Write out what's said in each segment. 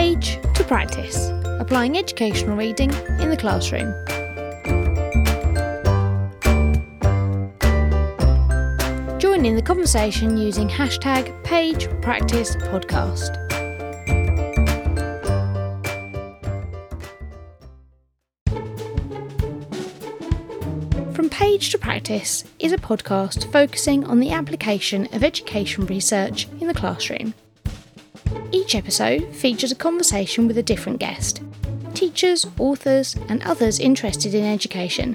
page to practice, applying educational reading in the classroom. Join in the conversation using hashtag page practice podcast. From Page to Practice is a podcast focusing on the application of education research in the classroom. Each episode features a conversation with a different guest teachers, authors, and others interested in education,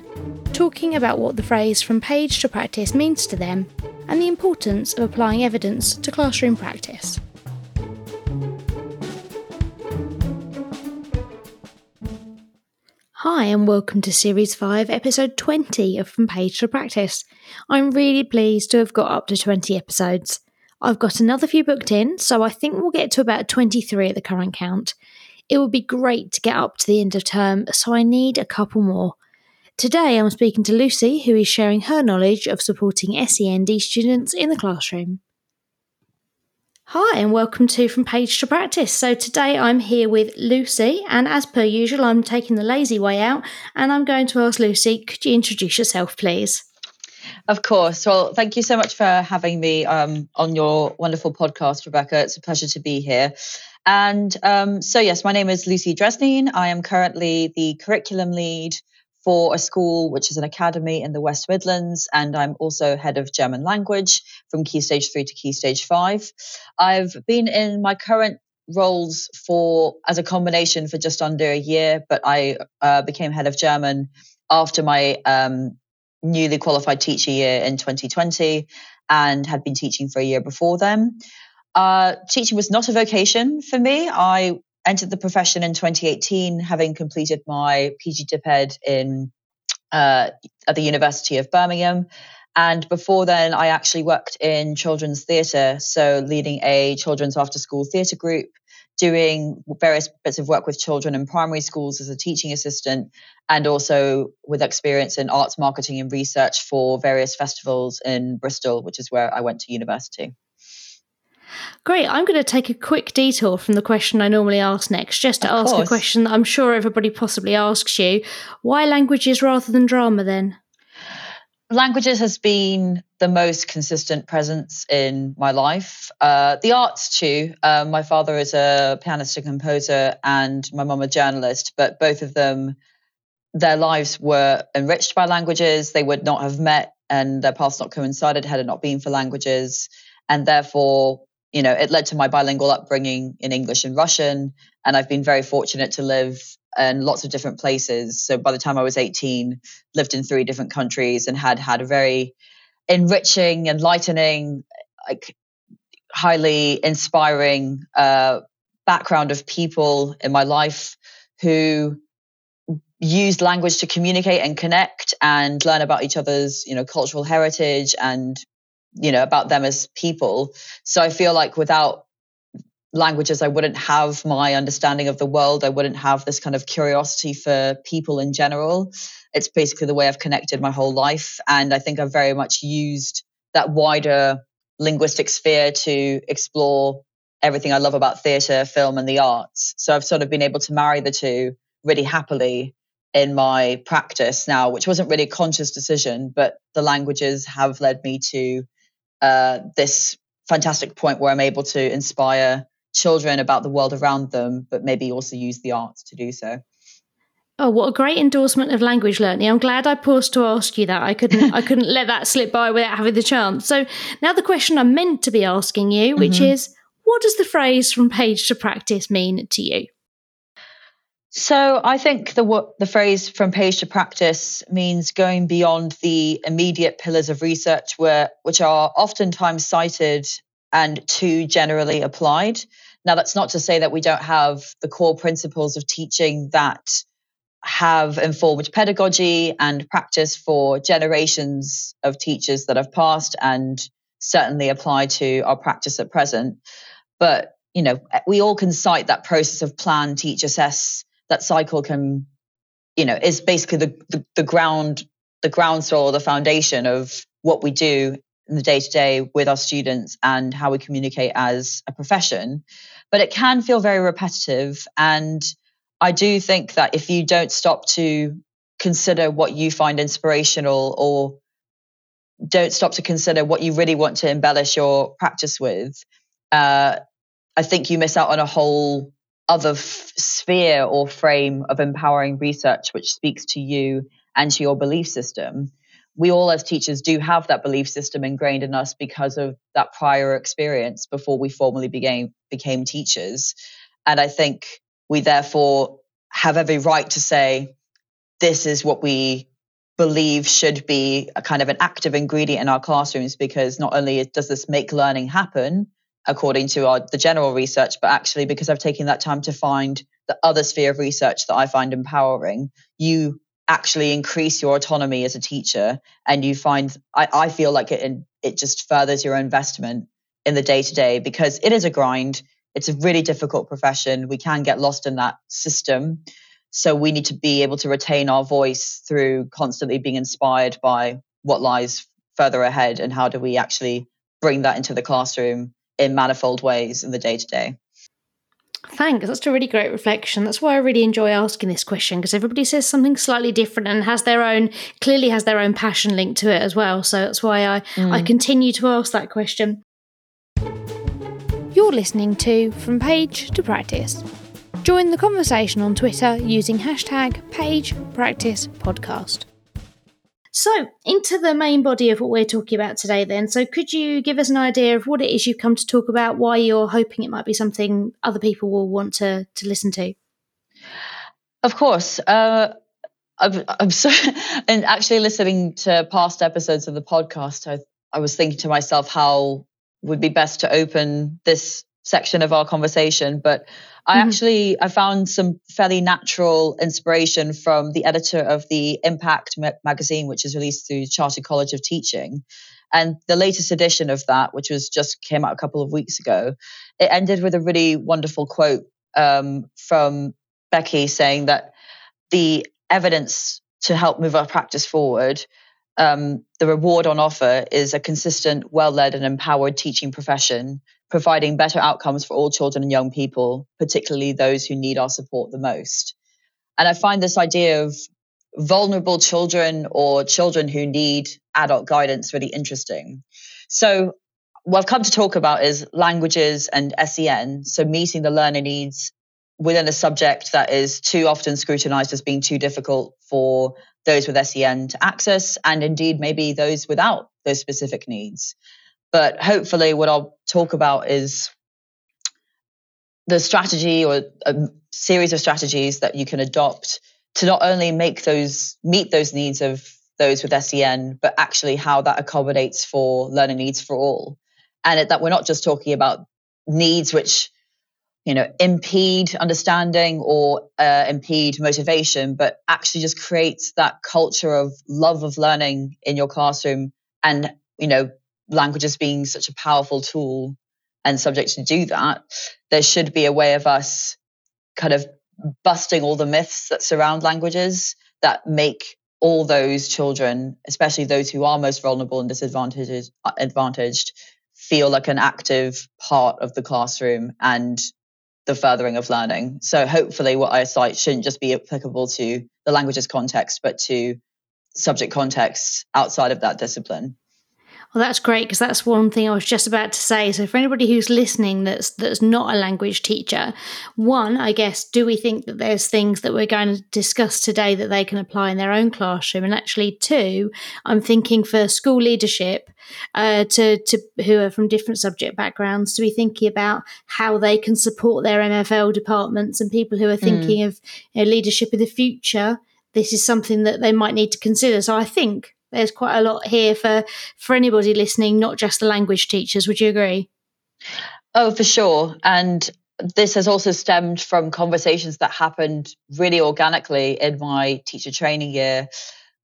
talking about what the phrase from page to practice means to them and the importance of applying evidence to classroom practice. Hi, and welcome to Series 5, Episode 20 of From Page to Practice. I'm really pleased to have got up to 20 episodes. I've got another few booked in, so I think we'll get to about 23 at the current count. It would be great to get up to the end of term, so I need a couple more. Today I'm speaking to Lucy, who is sharing her knowledge of supporting SEND students in the classroom. Hi, and welcome to From Page to Practice. So, today I'm here with Lucy, and as per usual, I'm taking the lazy way out, and I'm going to ask Lucy, could you introduce yourself, please? Of course. Well, thank you so much for having me um, on your wonderful podcast, Rebecca. It's a pleasure to be here. And um, so, yes, my name is Lucy Dreznin. I am currently the curriculum lead for a school which is an academy in the West Midlands, and I'm also head of German language from Key Stage 3 to Key Stage 5. I've been in my current roles for as a combination for just under a year, but I uh, became head of German after my um, newly qualified teacher year in 2020 and had been teaching for a year before then. Uh, teaching was not a vocation for me. I entered the profession in 2018, having completed my PG DipEd in uh, at the University of Birmingham. And before then, I actually worked in children's theatre, so leading a children's after school theatre group doing various bits of work with children in primary schools as a teaching assistant and also with experience in arts marketing and research for various festivals in Bristol, which is where I went to university. Great. I'm going to take a quick detour from the question I normally ask next, just to of ask course. a question that I'm sure everybody possibly asks you. Why languages rather than drama then? Languages has been the most consistent presence in my life. Uh, the arts too. Uh, my father is a pianist and composer, and my mum a journalist. But both of them, their lives were enriched by languages. They would not have met, and their paths not coincided had it not been for languages. And therefore, you know, it led to my bilingual upbringing in English and Russian. And I've been very fortunate to live in lots of different places. So by the time I was 18, lived in three different countries and had had a very enriching, enlightening, like highly inspiring uh, background of people in my life who used language to communicate and connect and learn about each other's you know cultural heritage and you know about them as people so i feel like without languages, I wouldn't have my understanding of the world. I wouldn't have this kind of curiosity for people in general. It's basically the way I've connected my whole life. And I think I've very much used that wider linguistic sphere to explore everything I love about theatre, film, and the arts. So I've sort of been able to marry the two really happily in my practice now, which wasn't really a conscious decision, but the languages have led me to uh, this fantastic point where I'm able to inspire children about the world around them, but maybe also use the arts to do so. Oh, what a great endorsement of language learning! I'm glad I paused to ask you that. I couldn't, I couldn't let that slip by without having the chance. So now the question I'm meant to be asking you, which mm-hmm. is, what does the phrase "from page to practice" mean to you? So I think the what the phrase "from page to practice" means going beyond the immediate pillars of research, where which are oftentimes cited and too generally applied. Now, that's not to say that we don't have the core principles of teaching that have informed pedagogy and practice for generations of teachers that have passed and certainly apply to our practice at present. But, you know, eh, we all can cite that process of plan, teach, assess. That cycle can, you know, is basically the, the, the ground, the groundswell the foundation of what we do in the day to day with our students and how we communicate as a profession. But it can feel very repetitive. And I do think that if you don't stop to consider what you find inspirational or don't stop to consider what you really want to embellish your practice with, uh, I think you miss out on a whole other f- sphere or frame of empowering research, which speaks to you and to your belief system. We all, as teachers, do have that belief system ingrained in us because of that prior experience before we formally became became teachers. And I think we therefore have every right to say, this is what we believe should be a kind of an active ingredient in our classrooms because not only does this make learning happen, according to our, the general research, but actually because I've taken that time to find the other sphere of research that I find empowering, you actually increase your autonomy as a teacher and you find I, I feel like it it just furthers your investment in the day to day because it is a grind. It's a really difficult profession. We can get lost in that system. So we need to be able to retain our voice through constantly being inspired by what lies further ahead and how do we actually bring that into the classroom in manifold ways in the day to day. Thanks. That's a really great reflection. That's why I really enjoy asking this question because everybody says something slightly different and has their own, clearly has their own passion linked to it as well. So that's why I, mm. I continue to ask that question. You're listening to From Page to Practice. Join the conversation on Twitter using hashtag Page Practice Podcast. So, into the main body of what we're talking about today, then. So, could you give us an idea of what it is you've come to talk about, why you're hoping it might be something other people will want to, to listen to? Of course. Uh, I'm, I'm so, and actually listening to past episodes of the podcast, I, I was thinking to myself how would be best to open this section of our conversation. But I mm-hmm. actually I found some fairly natural inspiration from the editor of the Impact ma- magazine, which is released through Chartered College of Teaching. And the latest edition of that, which was just came out a couple of weeks ago, it ended with a really wonderful quote um, from Becky saying that the evidence to help move our practice forward um, the reward on offer is a consistent, well led, and empowered teaching profession providing better outcomes for all children and young people, particularly those who need our support the most. And I find this idea of vulnerable children or children who need adult guidance really interesting. So, what I've come to talk about is languages and SEN, so meeting the learner needs within a subject that is too often scrutinized as being too difficult for those with SEN to access, and indeed maybe those without those specific needs. But hopefully, what I'll talk about is the strategy or a series of strategies that you can adopt to not only make those meet those needs of those with SEN, but actually how that accommodates for learning needs for all. And that we're not just talking about needs which you know impede understanding or uh, impede motivation but actually just creates that culture of love of learning in your classroom and you know languages being such a powerful tool and subject to do that, there should be a way of us kind of busting all the myths that surround languages that make all those children, especially those who are most vulnerable and disadvantaged, advantaged, feel like an active part of the classroom and the furthering of learning. So hopefully what I cite shouldn't just be applicable to the languages context, but to subject contexts outside of that discipline. Well, that's great because that's one thing I was just about to say. So, for anybody who's listening that's that's not a language teacher, one, I guess, do we think that there's things that we're going to discuss today that they can apply in their own classroom? And actually, two, I'm thinking for school leadership uh, to to who are from different subject backgrounds to be thinking about how they can support their MFL departments and people who are thinking mm. of you know, leadership in the future. This is something that they might need to consider. So, I think there's quite a lot here for for anybody listening, not just the language teachers. Would you agree? Oh, for sure. And this has also stemmed from conversations that happened really organically in my teacher training year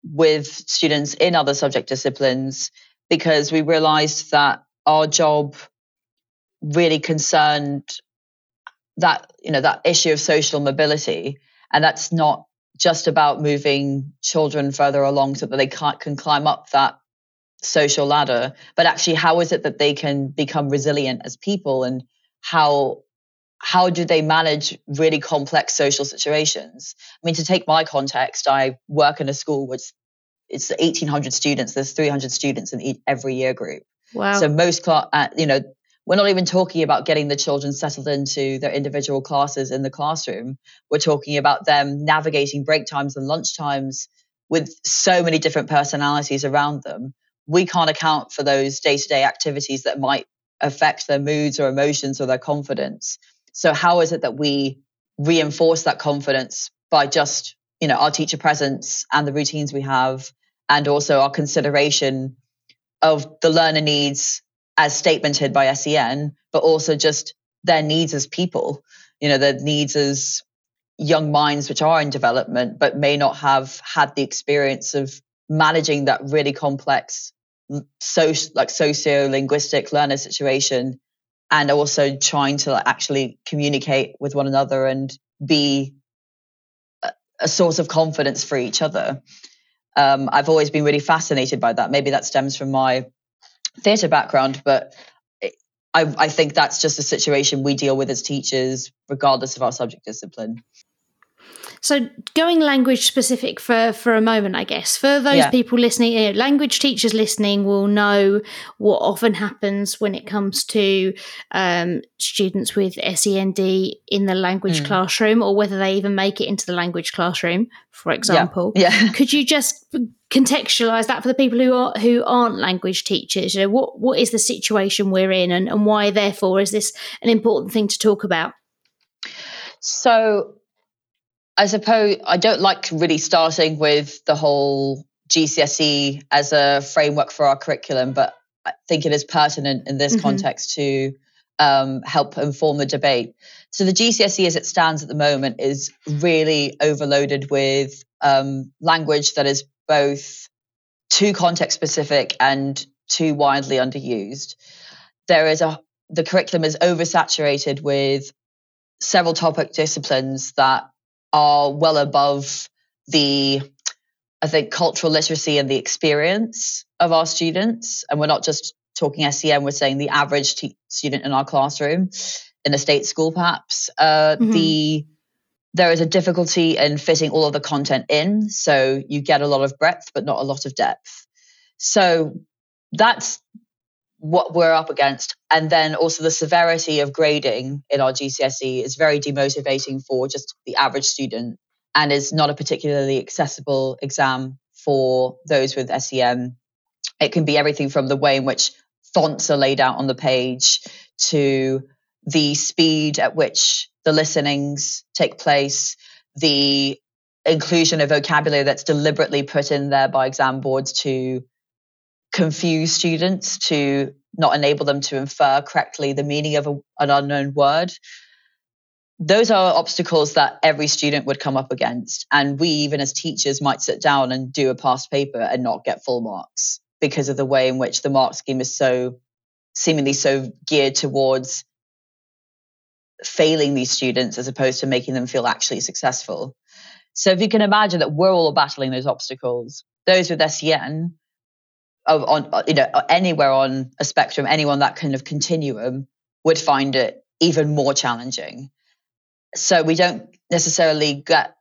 with students in other subject disciplines because we realized that our job really concerned that you know that issue of social mobility and that's not just about moving children further along so that they can can climb up that social ladder, but actually, how is it that they can become resilient as people and how how do they manage really complex social situations? I mean, to take my context, I work in a school which it's 1,800 students. There's 300 students in every year group. Wow. So most class, uh, you know, we're not even talking about getting the children settled into their individual classes in the classroom. We're talking about them navigating break times and lunch times with so many different personalities around them. We can't account for those day to day activities that might affect their moods or emotions or their confidence. So, how is it that we reinforce that confidence by just, you know, our teacher presence and the routines we have, and also our consideration of the learner needs as statemented by SEN, but also just their needs as people, you know, their needs as young minds which are in development, but may not have had the experience of managing that really complex so like socio-linguistic learner situation and also trying to like, actually communicate with one another and be a, a source of confidence for each other. Um, i've always been really fascinated by that. Maybe that stems from my theatre background, but I, I think that's just a situation we deal with as teachers, regardless of our subject discipline. So, going language specific for, for a moment, I guess, for those yeah. people listening, you know, language teachers listening will know what often happens when it comes to um, students with SEND in the language mm. classroom, or whether they even make it into the language classroom, for example. Yeah. yeah. Could you just contextualize that for the people who are who aren't language teachers? You know, what what is the situation we're in, and, and why, therefore, is this an important thing to talk about? So I suppose I don't like really starting with the whole GCSE as a framework for our curriculum, but I think it is pertinent in this mm-hmm. context to um, help inform the debate. So the GCSE as it stands at the moment is really overloaded with um, language that is both too context specific and too widely underused. There is a the curriculum is oversaturated with several topic disciplines that are well above the I think cultural literacy and the experience of our students. And we're not just talking SEN, we're saying the average student in our classroom in a state school, perhaps. Uh, mm-hmm. The there is a difficulty in fitting all of the content in, so you get a lot of breadth, but not a lot of depth. So that's what we're up against. And then also the severity of grading in our GCSE is very demotivating for just the average student and is not a particularly accessible exam for those with SEN. It can be everything from the way in which fonts are laid out on the page to the speed at which the listenings take place, the inclusion of vocabulary that's deliberately put in there by exam boards to confuse students to not enable them to infer correctly the meaning of a, an unknown word. Those are obstacles that every student would come up against. And we, even as teachers, might sit down and do a past paper and not get full marks because of the way in which the mark scheme is so seemingly so geared towards failing these students as opposed to making them feel actually successful. So if you can imagine that we're all battling those obstacles, those with SEN on you know anywhere on a spectrum, anyone that kind of continuum would find it even more challenging. So we don't necessarily get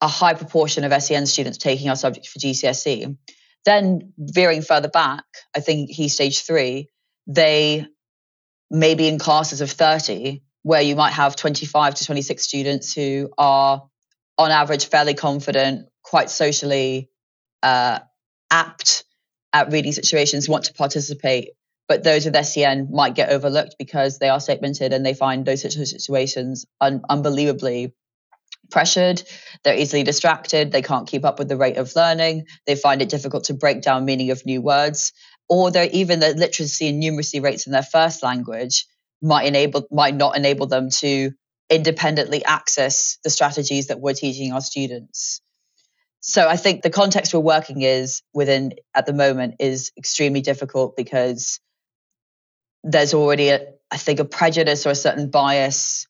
a high proportion of SEN students taking our subject for GCSE. Then veering further back, I think Key Stage three, they may be in classes of 30 where you might have 25 to 26 students who are on average fairly confident, quite socially uh, apt at reading situations want to participate, but those with SEN might get overlooked because they are segmented and they find those situations un- unbelievably pressured. They're easily distracted. They can't keep up with the rate of learning. They find it difficult to break down meaning of new words, or they're even the literacy and numeracy rates in their first language might enable might not enable them to independently access the strategies that we're teaching our students. So I think the context we're working is within at the moment is extremely difficult because there's already a, I think a prejudice or a certain bias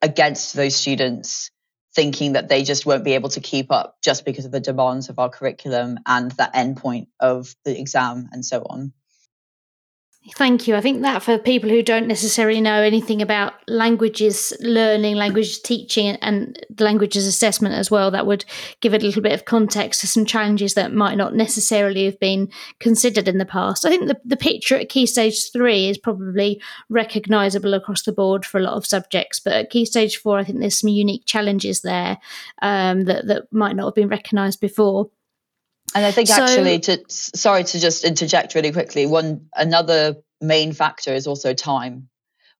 against those students thinking that they just won't be able to keep up just because of the demands of our curriculum and that endpoint of the exam and so on. Thank you. I think that for people who don't necessarily know anything about languages learning, language teaching, and languages assessment as well, that would give a little bit of context to some challenges that might not necessarily have been considered in the past. I think the, the picture at Key Stage 3 is probably recognisable across the board for a lot of subjects, but at Key Stage 4, I think there's some unique challenges there um, that, that might not have been recognised before. And I think so, actually, to sorry to just interject really quickly. One another main factor is also time,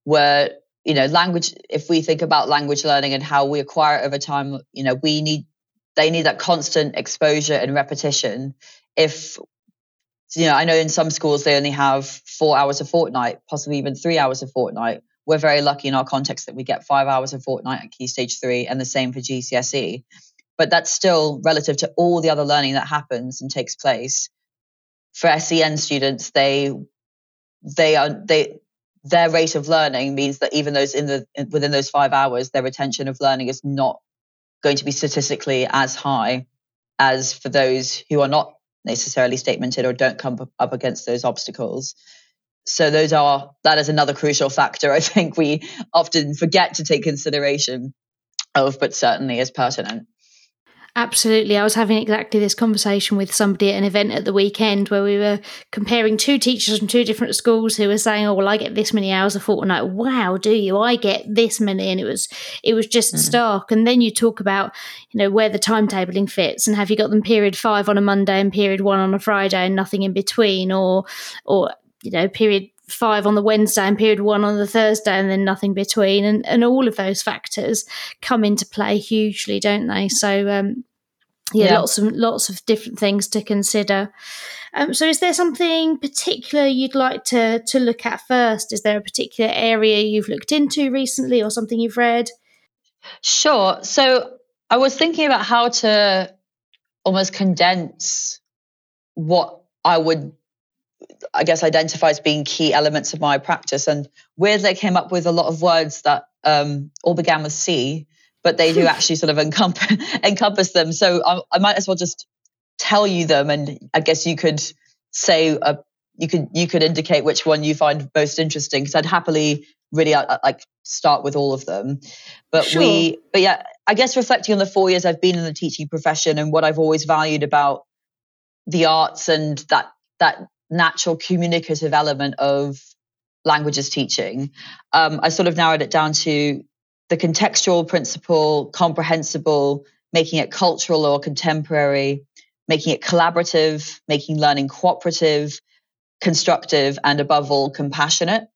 where you know language. If we think about language learning and how we acquire it over time, you know we need they need that constant exposure and repetition. If you know, I know in some schools they only have four hours a fortnight, possibly even three hours a fortnight. We're very lucky in our context that we get five hours a fortnight at Key Stage Three, and the same for GCSE but that's still relative to all the other learning that happens and takes place. For SEN students, they they are they their rate of learning means that even those in the within those five hours, their retention of learning is not going to be statistically as high as for those who are not necessarily statemented or don't come up against those obstacles. So those are that is another crucial factor I think we often forget to take consideration of, but certainly is pertinent. Absolutely. I was having exactly this conversation with somebody at an event at the weekend where we were comparing two teachers from two different schools who were saying, Oh, well, I get this many hours a fortnight. Wow, do you? I get this many. And it was it was just mm. stark. And then you talk about, you know, where the timetabling fits and have you got them period five on a Monday and period one on a Friday and nothing in between or or, you know, period five on the Wednesday and period one on the Thursday and then nothing between. And, and all of those factors come into play hugely, don't they? So, um, yeah, yeah, lots of lots of different things to consider. Um, so, is there something particular you'd like to to look at first? Is there a particular area you've looked into recently, or something you've read? Sure. So, I was thinking about how to almost condense what I would I guess identify as being key elements of my practice. And weirdly, I came up with a lot of words that um, all began with C, but they do actually sort of encompass, encompass them. So I, I, might as well just tell you them, and I guess you could say uh, you could you could indicate which one you find most interesting. Because I'd happily really uh, uh, like start with all of them. But sure. we, but yeah, I guess reflecting on the four years I've been in the teaching profession and what I've always valued about the arts and that that natural communicative element of languages teaching, um, I sort of narrowed it down to the contextual principle, comprehensible, making it cultural or contemporary, making it collaborative, making learning cooperative, constructive, and above all, compassionate.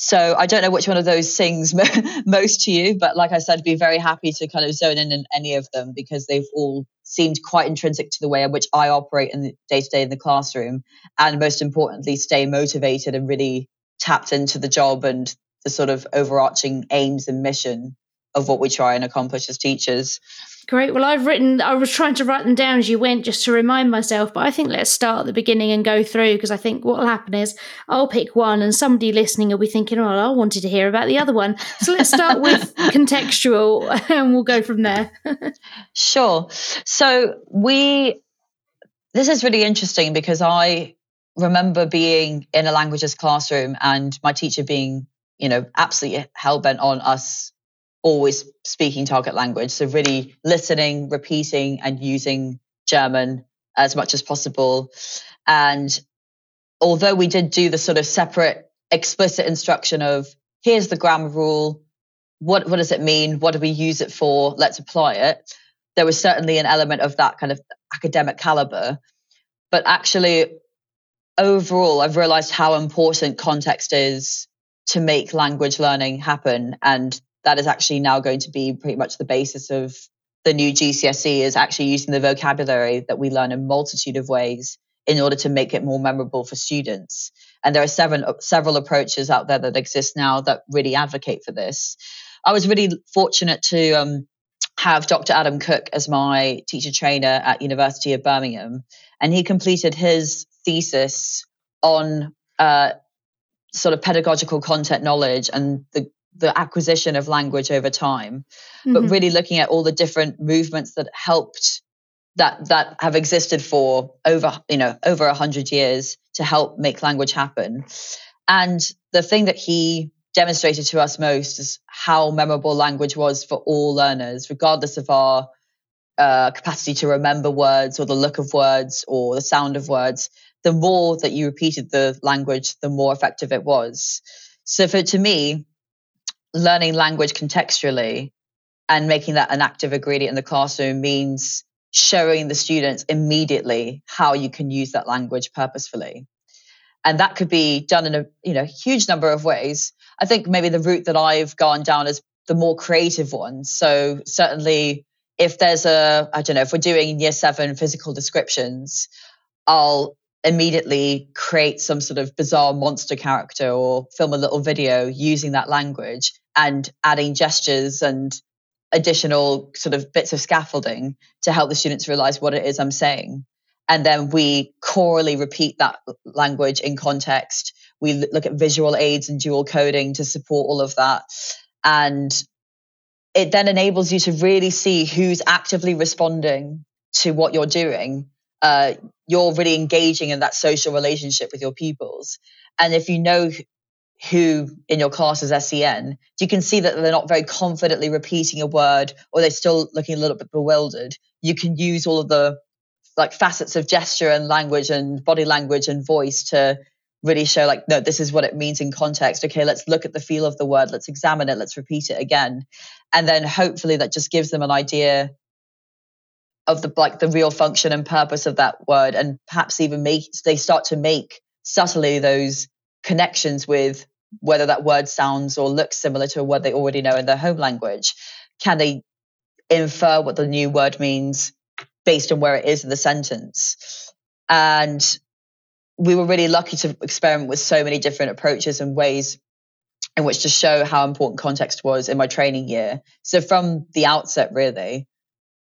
So I don't know which one of those sings most to you, but like I said, I'd be very happy to kind of zone in on any of them because they've all seemed quite intrinsic to the way in which I operate in the day to day in the classroom, and most importantly, stay motivated and really tapped into the job and the sort of overarching aims and mission of what we try and accomplish as teachers. Great. Well, I've written, I was trying to write them down as you went just to remind myself, but I think let's start at the beginning and go through because I think what will happen is I'll pick one and somebody listening will be thinking, oh, I wanted to hear about the other one. So let's start with contextual and we'll go from there. sure. So we, this is really interesting because I remember being in a languages classroom and my teacher being you know, absolutely hell bent on us always speaking target language. So really listening, repeating, and using German as much as possible. And although we did do the sort of separate explicit instruction of here's the grammar rule, what what does it mean? What do we use it for? Let's apply it. There was certainly an element of that kind of academic caliber. But actually, overall, I've realized how important context is to make language learning happen. And that is actually now going to be pretty much the basis of the new GCSE is actually using the vocabulary that we learn in a multitude of ways in order to make it more memorable for students. And there are seven, several approaches out there that exist now that really advocate for this. I was really fortunate to um, have Dr. Adam Cook as my teacher trainer at University of Birmingham, and he completed his thesis on uh, sort of pedagogical content knowledge and the the acquisition of language over time, mm-hmm. but really looking at all the different movements that helped that that have existed for over you know over a hundred years to help make language happen. And the thing that he demonstrated to us most is how memorable language was for all learners, regardless of our uh, capacity to remember words or the look of words or the sound of words. The more that you repeated the language, the more effective it was. So for to me, learning language contextually and making that an active ingredient in the classroom means showing the students immediately how you can use that language purposefully. And that could be done in a you know huge number of ways. I think maybe the route that i've gone down is the more creative ones so certainly if there's a i don't know if we're doing year 7 physical descriptions i'll immediately create some sort of bizarre monster character or film a little video using that language and adding gestures and additional sort of bits of scaffolding to help the students realize what it is I'm saying. And then we chorally repeat that language in context. We look at visual aids and dual coding to support all of that. And it then enables you to really see who's actively responding to what you're doing. Uh, you're really engaging in that social relationship with your pupils. And if you know who in your class is SEN, you can see that they're not very confidently repeating a word or they're still looking a little bit bewildered. You can use all of the like facets of gesture and language and body language and voice to really show like no this is what it means in context okay let's look at the feel of the word let's examine it let's repeat it again and then hopefully that just gives them an idea of the like the real function and purpose of that word and perhaps even make they start to make subtly those connections with whether that word sounds or looks similar to a word they already know in their home language. Can they infer what the new word means based on where it is in the sentence? And we were really lucky to experiment with so many different approaches and ways in which to show how important context was in my training year. So from the outset, really,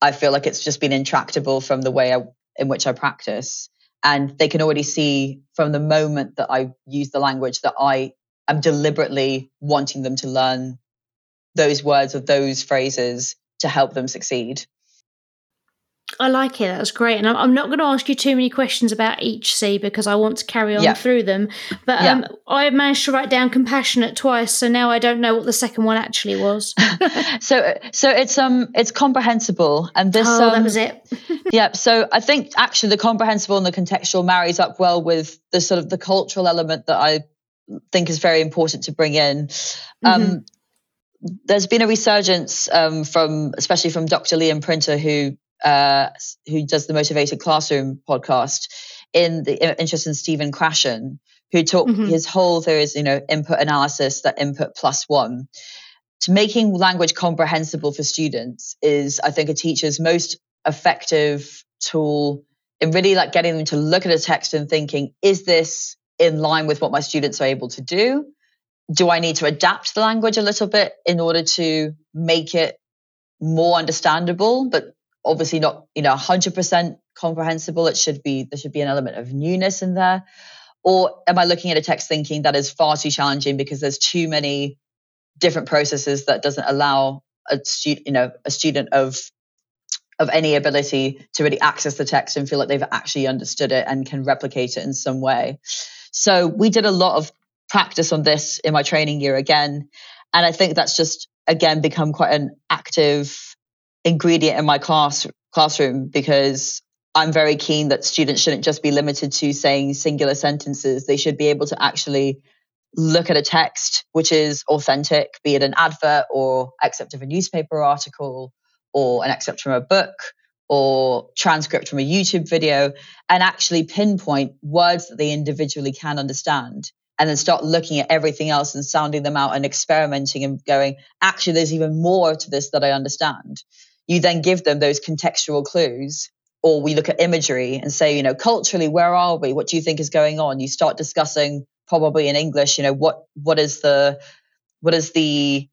I feel like it's just been intractable from the way I, in which I practice and they can already see from the moment that I use the language that I am deliberately wanting them to learn those words or those phrases to help them succeed. I like it. That's great. And I'm not going to ask you too many questions about each C because I want to carry on yeah. through them. But um, yeah. I managed to write down compassionate twice, so now I don't know what the second one actually was. so, so it's um, it's comprehensible, and this. Oh, um, that was it. yeah. So I think actually the comprehensible and the contextual marries up well with the sort of the cultural element that I think is very important to bring in. Um, mm-hmm. There's been a resurgence um, from, especially from Dr. Liam Printer, who uh, who does the Motivated Classroom podcast, in the interest in Stephen Krashen, who took mm-hmm. his whole there is you know input analysis that input plus one. To making language comprehensible for students is, I think, a teacher's most effective tool in really like getting them to look at a text and thinking, is this in line with what my students are able to do? Do I need to adapt the language a little bit in order to make it more understandable, but obviously not you know 100% comprehensible. It should be there should be an element of newness in there. Or am i looking at a text thinking that is far too challenging because there's too many different processes that doesn't allow a student you know a student of of any ability to really access the text and feel like they've actually understood it and can replicate it in some way? So we did a lot of practice on this in my training year again and i think that's just again become quite an active ingredient in my class classroom because I'm very keen that students shouldn't just be limited to saying singular sentences. They should be able to actually look at a text which is authentic, be it an advert or excerpt of a newspaper article or an excerpt from a book or transcript from a YouTube video and actually pinpoint words that they individually can understand and then start looking at everything else and sounding them out and experimenting and going, actually, there's even more to this that I understand you then give them those contextual clues or we look at imagery and say you know culturally where are we? What do you think is going on? You start discussing probably in english you know what what is the what is the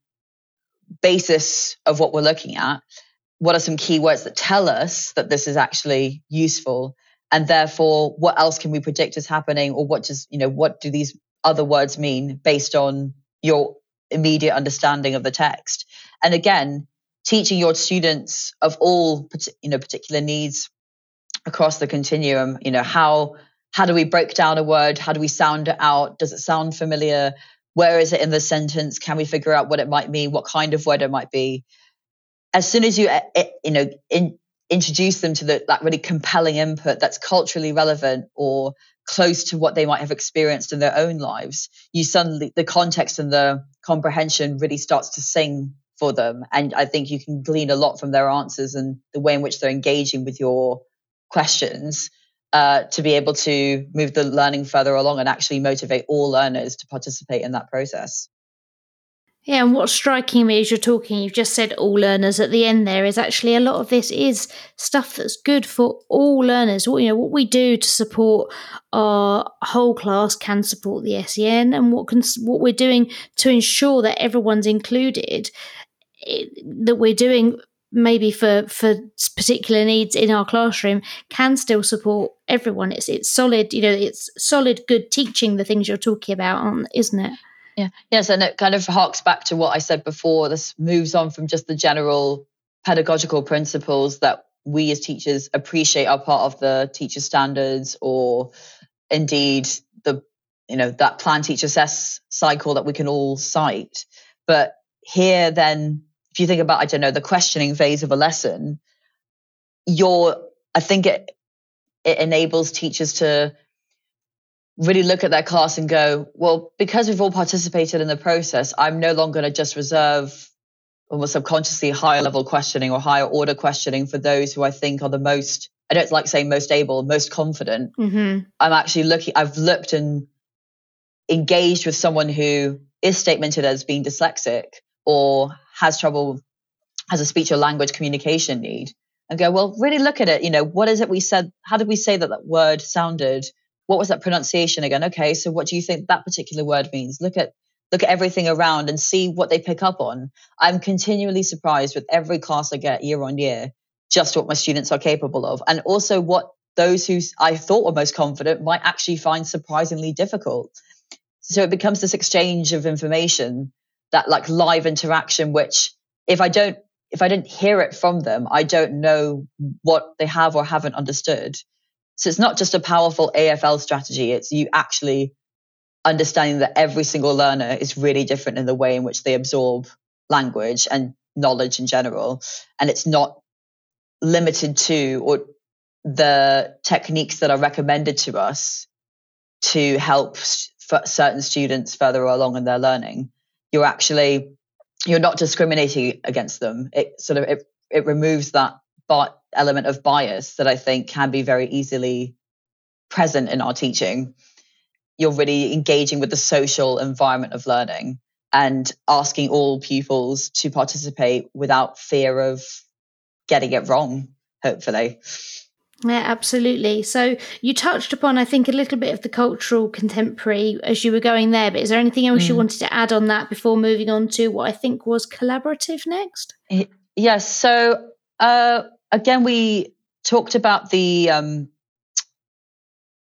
basis of what we're looking at? What are some keywords that tell us that this is actually useful? And therefore what else can we predict is happening? Or what does you know what do these other words mean based on your immediate understanding of the text? And again teaching your students of all you know particular needs across the continuum. You know, how how do we break down a word? How do we sound it out? Does it sound familiar? Where is it in the sentence? Can we figure out what it might mean? What kind of word it might be? As soon as you eh, eh, you know in, introduce them to the, that really compelling input that's culturally relevant or close to what they might have experienced in their own lives, you suddenly the context and the comprehension really starts to sing for them. And I think you can glean a lot from their answers and the way in which they're engaging with your questions uh, to be able to move the learning further along and actually motivate all learners to participate in that process. Yeah, and what's striking me as you're talking, you've just said all learners at the end there is actually a lot of this is stuff that's good for all learners. What you know, what we do to support our whole class can support the SEN, and what can what we're doing to ensure that everyone's included, that we're doing maybe for for particular needs in our classroom can still support everyone. It's it's solid, you know, it's solid, good teaching the things you're talking about, on isn't it? Yeah. Yes. And it kind of harks back to what I said before. This moves on from just the general pedagogical principles that we as teachers appreciate are part of the teacher standards or indeed the you know that plan teach assess cycle that we can all cite but here then if you think about i don't know the questioning phase of a lesson you're i think it it enables teachers to really look at their class and go, well, because we've all participated in the process, I'm no longer going to just reserve almost subconsciously higher level questioning or higher order questioning for those who I think are the most, I don't like saying most able, most confident. Mm-hmm. I'm actually looking, I've looked and engaged with someone who is statemented as being dyslexic or has trouble, has a speech or language communication need and go, well, really look at it. You know, what is it we said? How did we say that that word sounded? what was that pronunciation again? Okay, so what do you think that particular word means? Look at look at everything around and see what they pick up on. I'm continually surprised with every class I get year on year, just what my students are capable of, and also what those who I thought were most confident might actually find surprisingly difficult. So it becomes this exchange of information, that like live interaction, which if I don't if I didn't hear it from them, I don't know what they have or haven't understood. So it's not just a powerful AFL strategy, it's you actually understanding that every single learner is really different in the way in which they absorb language and knowledge in general. And it's not limited to or the techniques that are recommended to us to help certain students further along in their learning. You're actually you're not discriminating against them. It sort of it, it removes that but element of bias that I think can be very easily present in our teaching. You're really engaging with the social environment of learning and asking all pupils to participate without fear of getting it wrong, hopefully. Yeah, absolutely. So you touched upon, I think, a little bit of the cultural contemporary as you were going there, but is there anything else mm. you wanted to add on that before moving on to what I think was collaborative next? Yes. So uh, again, we talked about the um,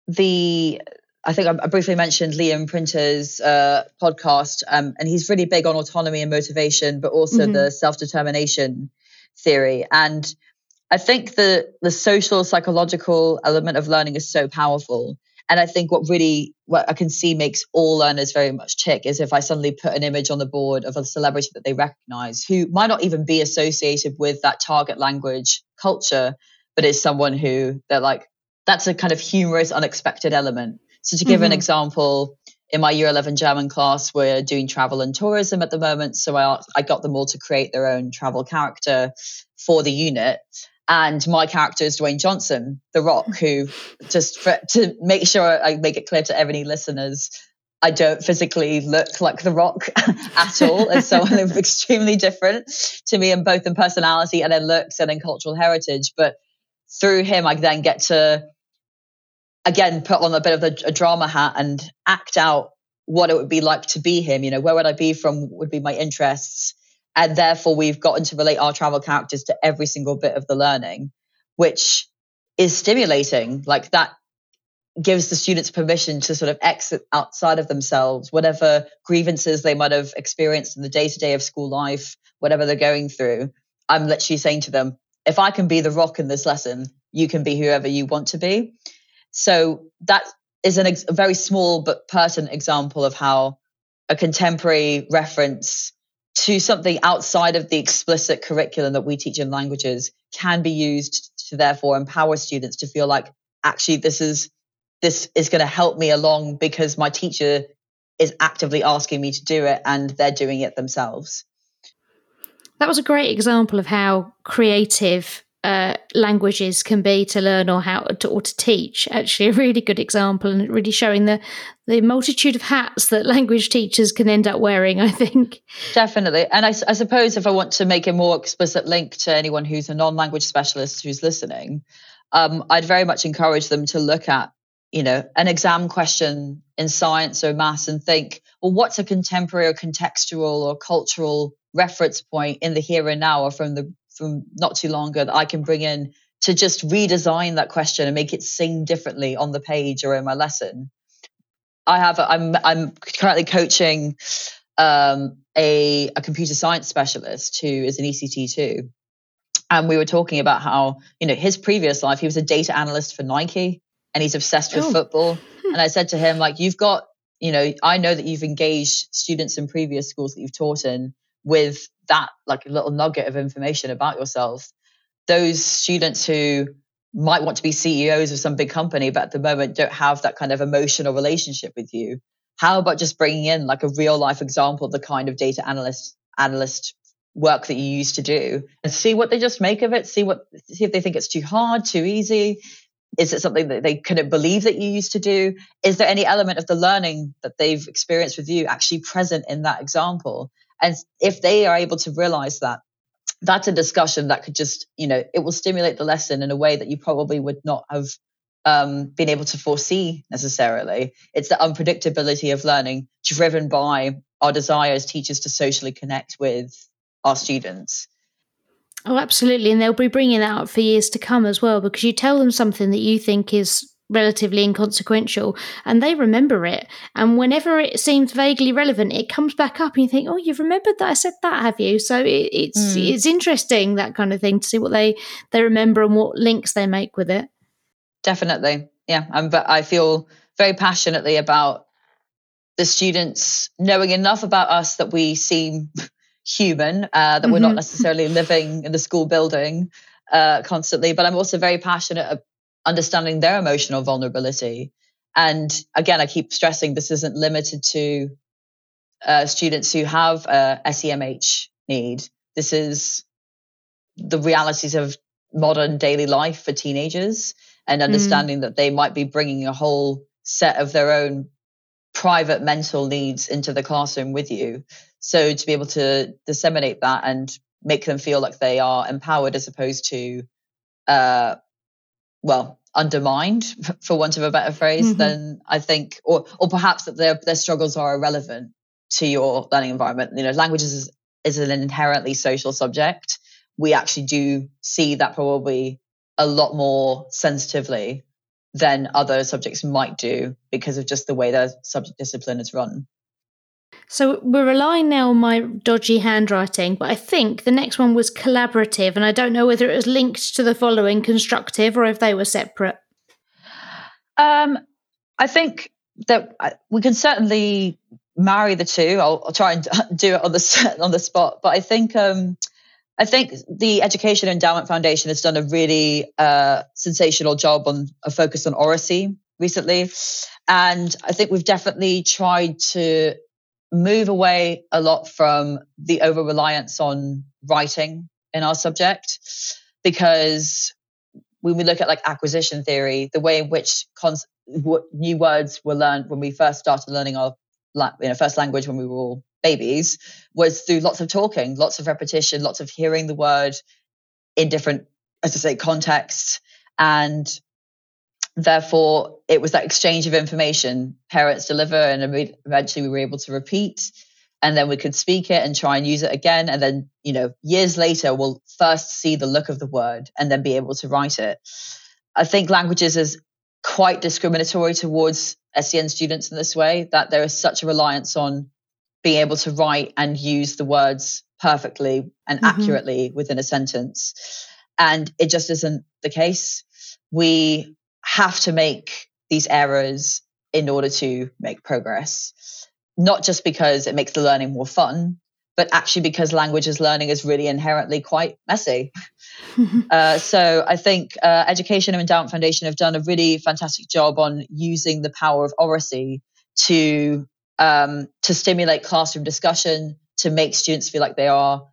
the I think I, briefly mentioned Liam Printer's uh, podcast, um, and he's really big on autonomy and motivation, but also mm-hmm. the self determination theory. And I think the the social psychological element of learning is so powerful. And I think what really what I can see makes all learners very much tick is if I suddenly put an image on the board of a celebrity that they recognize who might not even be associated with that target language culture, but is someone who they're like, that's a kind of humorous, unexpected element. So to give mm-hmm. an example, in my year 11 German class, we're doing travel and tourism at the moment. So I, I got them all to create their own travel character for the unit. And my character is Dwayne Johnson, The Rock, who just for, to make sure I make it clear to any listeners, I don't physically look like The Rock at all. As someone extremely different to me, in both in personality and in looks and in cultural heritage. But through him, I then get to again put on a bit of a, a drama hat and act out what it would be like to be him. You know, where would I be from? Would be my interests and therefore, we've gotten to relate our travel characters to every single bit of the learning, which is stimulating. Like that gives the students permission to sort of exit outside of themselves, whatever grievances they might have experienced in the day to day of school life, whatever they're going through. I'm literally saying to them, if I can be the rock in this lesson, you can be whoever you want to be. So that is ex- a very small but pertinent example of how a contemporary reference to something outside of the explicit curriculum that we teach in languages can be used to therefore empower students to feel like actually this is this is going to help me along because my teacher is actively asking me to do it and they're doing it themselves. That was a great example of how creative uh, languages can be to learn or how to, or to teach. Actually, a really good example and really showing the the multitude of hats that language teachers can end up wearing. I think definitely, and I, I suppose if I want to make a more explicit link to anyone who's a non language specialist who's listening, um, I'd very much encourage them to look at you know an exam question in science or maths and think, well, what's a contemporary or contextual or cultural reference point in the here and now or from the from not too long ago that I can bring in to just redesign that question and make it sing differently on the page or in my lesson. I have am I'm I'm currently coaching um, a a computer science specialist who is an ECT too, and we were talking about how you know his previous life he was a data analyst for Nike and he's obsessed with oh. football. Hmm. And I said to him like you've got you know I know that you've engaged students in previous schools that you've taught in with that like a little nugget of information about yourself those students who might want to be CEOs of some big company but at the moment don't have that kind of emotional relationship with you. How about just bringing in like a real life example of the kind of data analyst analyst work that you used to do and see what they just make of it? See what see if they think it's too hard too easy? Is it something that they couldn't believe that you used to do? Is there any element of the learning that they've experienced with you actually present in that example and if they are able to realize that, that's a discussion that could just, you know, it will stimulate the lesson in a way that you probably would not have um, been able to foresee necessarily. It's the unpredictability of learning driven by our desire as teachers to socially connect with our students. Oh, absolutely. And they'll be bringing that up for years to come as well because you tell them something that you think is relatively inconsequential and they remember it and whenever it seems vaguely relevant it comes back up and you think oh you've remembered that i said that have you so it, it's mm. it's interesting that kind of thing to see what they they remember and what links they make with it definitely yeah I'm, but i feel very passionately about the students knowing enough about us that we seem human uh, that mm-hmm. we're not mm-hmm. necessarily living in the school building uh, constantly but i'm also very passionate understanding their emotional vulnerability. And again, I keep stressing this isn't limited to uh, students who have a SEMH need. This is the realities of modern daily life for teenagers and mm. understanding mm. that they might be bringing a whole set of their own private mental needs into the classroom with you. So to be able to disseminate that and make them feel like they are empowered as opposed to uh, well undermined for want of a better phrase mm-hmm. then i think or or perhaps that their their struggles are irrelevant to your learning environment. You know languages is, is an inherently social subject. We actually do see that probably a lot more sensitively than other subjects might do because of just the way their subject discipline is run so we're relying now on my dodgy handwriting, but I think the next one was collaborative, and I don't know whether it was linked to the following constructive or if they were separate. Um, I think that we can certainly marry the two. I'll, I'll try and do it on the on the spot, but I think um, I think the Education Endowment Foundation has done a really uh, sensational job on a focus on oracy recently, and I think we've definitely tried to move away a lot from the over reliance on writing in our subject because when we look at like acquisition theory, the way in which cons- new words were learned when we first started learning our la- you know, first language when we were all babies was through lots of talking, lots of repetition, lots of hearing the word in different, as I say, contexts. And therefore it was that exchange of information. Parents deliver and eventually we were able to repeat and then we could speak it and try and use it again. And then you know years later we'll first see the look of the word and then be able to write it. I think languages is quite discriminatory towards SEN students in this way that there is such a reliance on being able to write and use the words perfectly and mm-hmm. accurately within a sentence. And it just isn't the case. We have to make these errors in order to make progress. Not just because it makes the learning more fun, but actually because languages learning is really inherently quite messy. uh, so I think uh, Education and Endowment Foundation have done a really fantastic job on using the power of oracy to um, to stimulate classroom discussion, to make students feel like they are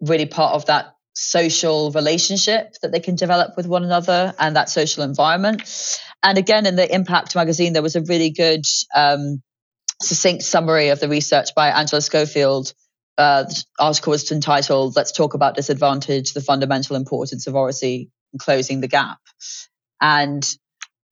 really part of that social relationship that they can develop with one another and that social environment. And again, in the Impact magazine, there was a really good, um, succinct summary of the research by Angela Schofield. Uh, the article was entitled "Let's Talk About Disadvantage: The Fundamental Importance of Oracy and Closing the Gap." And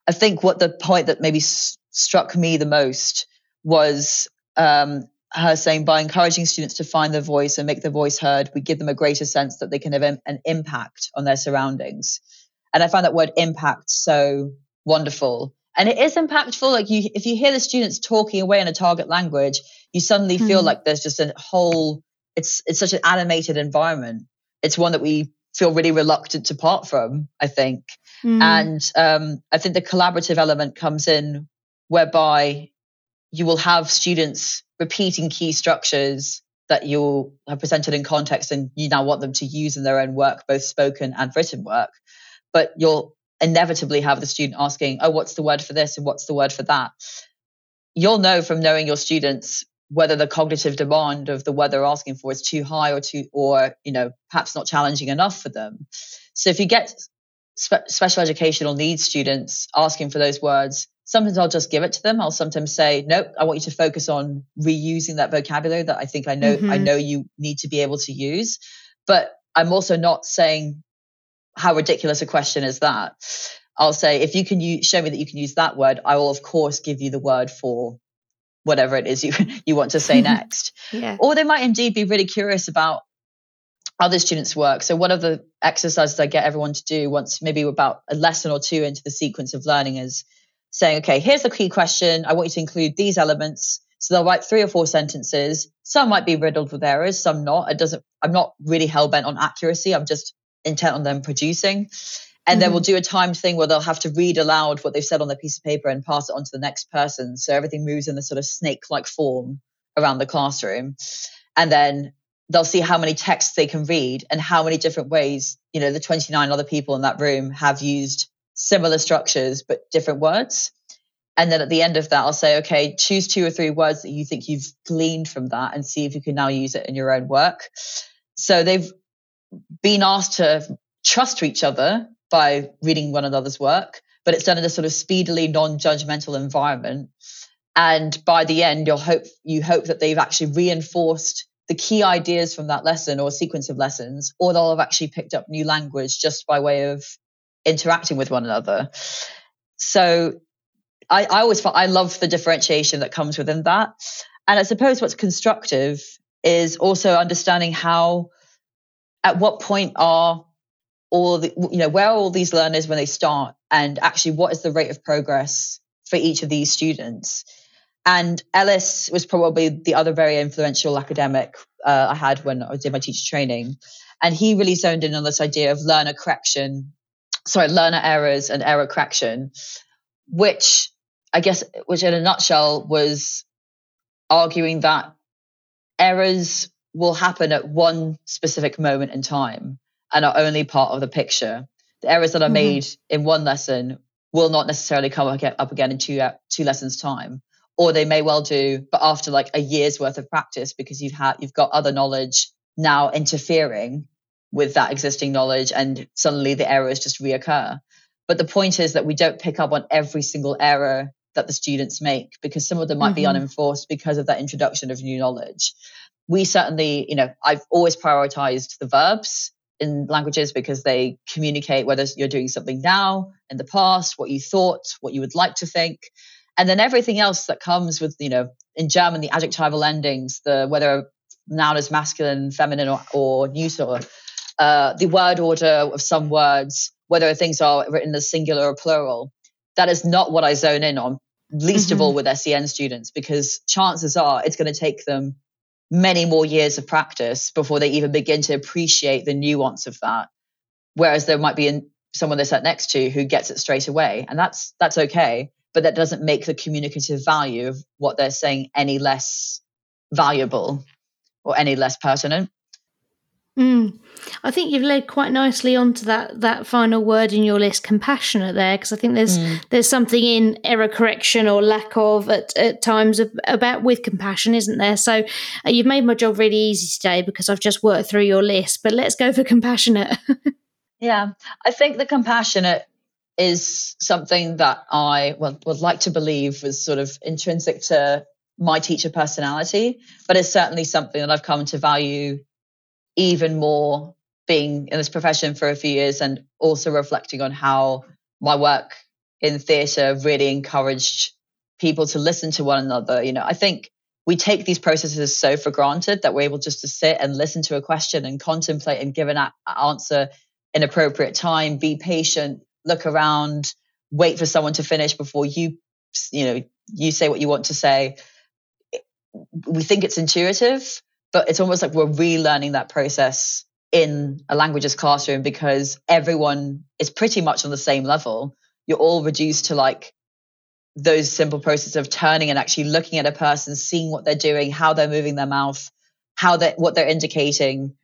I think what the point that maybe s- struck me the most was um, her saying by encouraging students to find their voice and make their voice heard, we give them a greater sense that they can have an impact on their surroundings. And I find that word impact so wonderful. And it is impactful. Like you, if you hear the students talking away in a target language, you suddenly mm. feel like there's just a whole, it's, it's such an animated environment. It's one that we feel really reluctant to part from, I think. Mm. And um, I think the collaborative element comes in whereby you will have students repeating key structures that you have presented in context and you now want them to use in their own work, both spoken and written work. But you'll inevitably have the student asking, Oh, what's the word for this? And what's the word for that? You'll know from knowing your students whether the cognitive demand of the word they're asking for is too high or too, or, you know, perhaps not challenging enough for them. So if you get spe- special educational needs students asking for those words, sometimes I'll just give it to them. I'll sometimes say, nope, I want you to focus on reusing that vocabulary that I think I know mm-hmm. I know you need to be able to use. But I'm also not saying how ridiculous a question is that. I'll say, if you can use, show me that you can use that word, I will of course give you the word for whatever it is you, you want to say next. yeah. Or they might indeed be really curious about other students' work. So one of the exercises I get everyone to do once maybe about a lesson or two into the sequence of learning is saying, okay, here's the key question. I want you to include these elements. So they'll write three or four sentences. Some might be riddled with errors, some not. It doesn't, I'm not really hell bent on accuracy. I'm just intent on them producing. And mm-hmm. then we'll do a timed thing where they'll have to read aloud what they've said on their piece of paper and pass it on to the next person. So everything moves in a sort of snake like form around the classroom. And then they'll see how many texts they can read and how many different ways, you know, the 29 other people in that room have used similar structures but different words. And then at the end of that, I'll say, okay, choose two or three words that you think you've gleaned from that and see if you can now use it in your own work. So they've been asked to trust each other by reading one another's work, but it's done in a sort of speedily non-judgmental environment. And by the end, you'll hope you hope that they've actually reinforced the key ideas from that lesson or sequence of lessons, or they'll have actually picked up new language just by way of interacting with one another. So I, I always I love the differentiation that comes within that. And I suppose what's constructive is also understanding how, at what point are all the, you know, where are all these learners when they start? And actually, what is the rate of progress for each of these students? And Ellis was probably the other very influential academic uh, I had when I doing my teacher training. And he really zoned in on this idea of learner correction sorry, learner errors and error correction, which I guess, which in a nutshell was arguing that errors will happen at one specific moment in time and are only part of the picture. The errors that are mm-hmm. made in one lesson will not necessarily come up again in two, two lessons time or they may well do but after like a year's worth of practice because you've had you've got other knowledge now interfering with that existing knowledge and suddenly the errors just reoccur. But the point is that we don't pick up on every single error that the students make because some of them might mm-hmm. be unenforced because of that introduction of new knowledge. We certainly, you know, I've always prioritized the verbs in languages because they communicate whether you're doing something now, in the past, what you thought, what you would like to think. And then everything else that comes with, you know, in German, the adjectival endings, the whether a noun is masculine, feminine, or, or neuter, uh, the word order of some words, whether things are written as singular or plural. That is not what I zone in on, least mm-hmm. of all mm-hmm. with SEN students, because chances are it's going to take them many more years of practice before they even begin to appreciate the nuance of that. Whereas there might be someone they sat next to who gets it straight away, and that's that's okay. But that doesn't make the communicative value of what they're saying any less valuable or any less pertinent. Mm. I think you've led quite nicely onto that that final word in your list, compassionate. There, because I think there's mm. there's something in error correction or lack of at, at times of, about with compassion, isn't there? So uh, you've made my job really easy today because I've just worked through your list. But let's go for compassionate. yeah, I think the compassionate is something that I well, would like to believe was sort of intrinsic to my teacher personality, but it's certainly something that I've come to value even more being in this profession for a few years and also reflecting on how my work in theatre really encouraged people to listen to one another. You know, I think we take these processes so for granted that we're able just to sit and listen to a question and contemplate and give an a- answer in appropriate time, be patient, look around, wait for someone to finish before you, you know, you say what you want to say. We think it's intuitive, but it's almost like we're relearning that process in a languages classroom because everyone is pretty much on the same level. You're all reduced to like those simple processes of turning and actually looking at a person, seeing what they're doing, how they're moving their mouth, how they what they're indicating.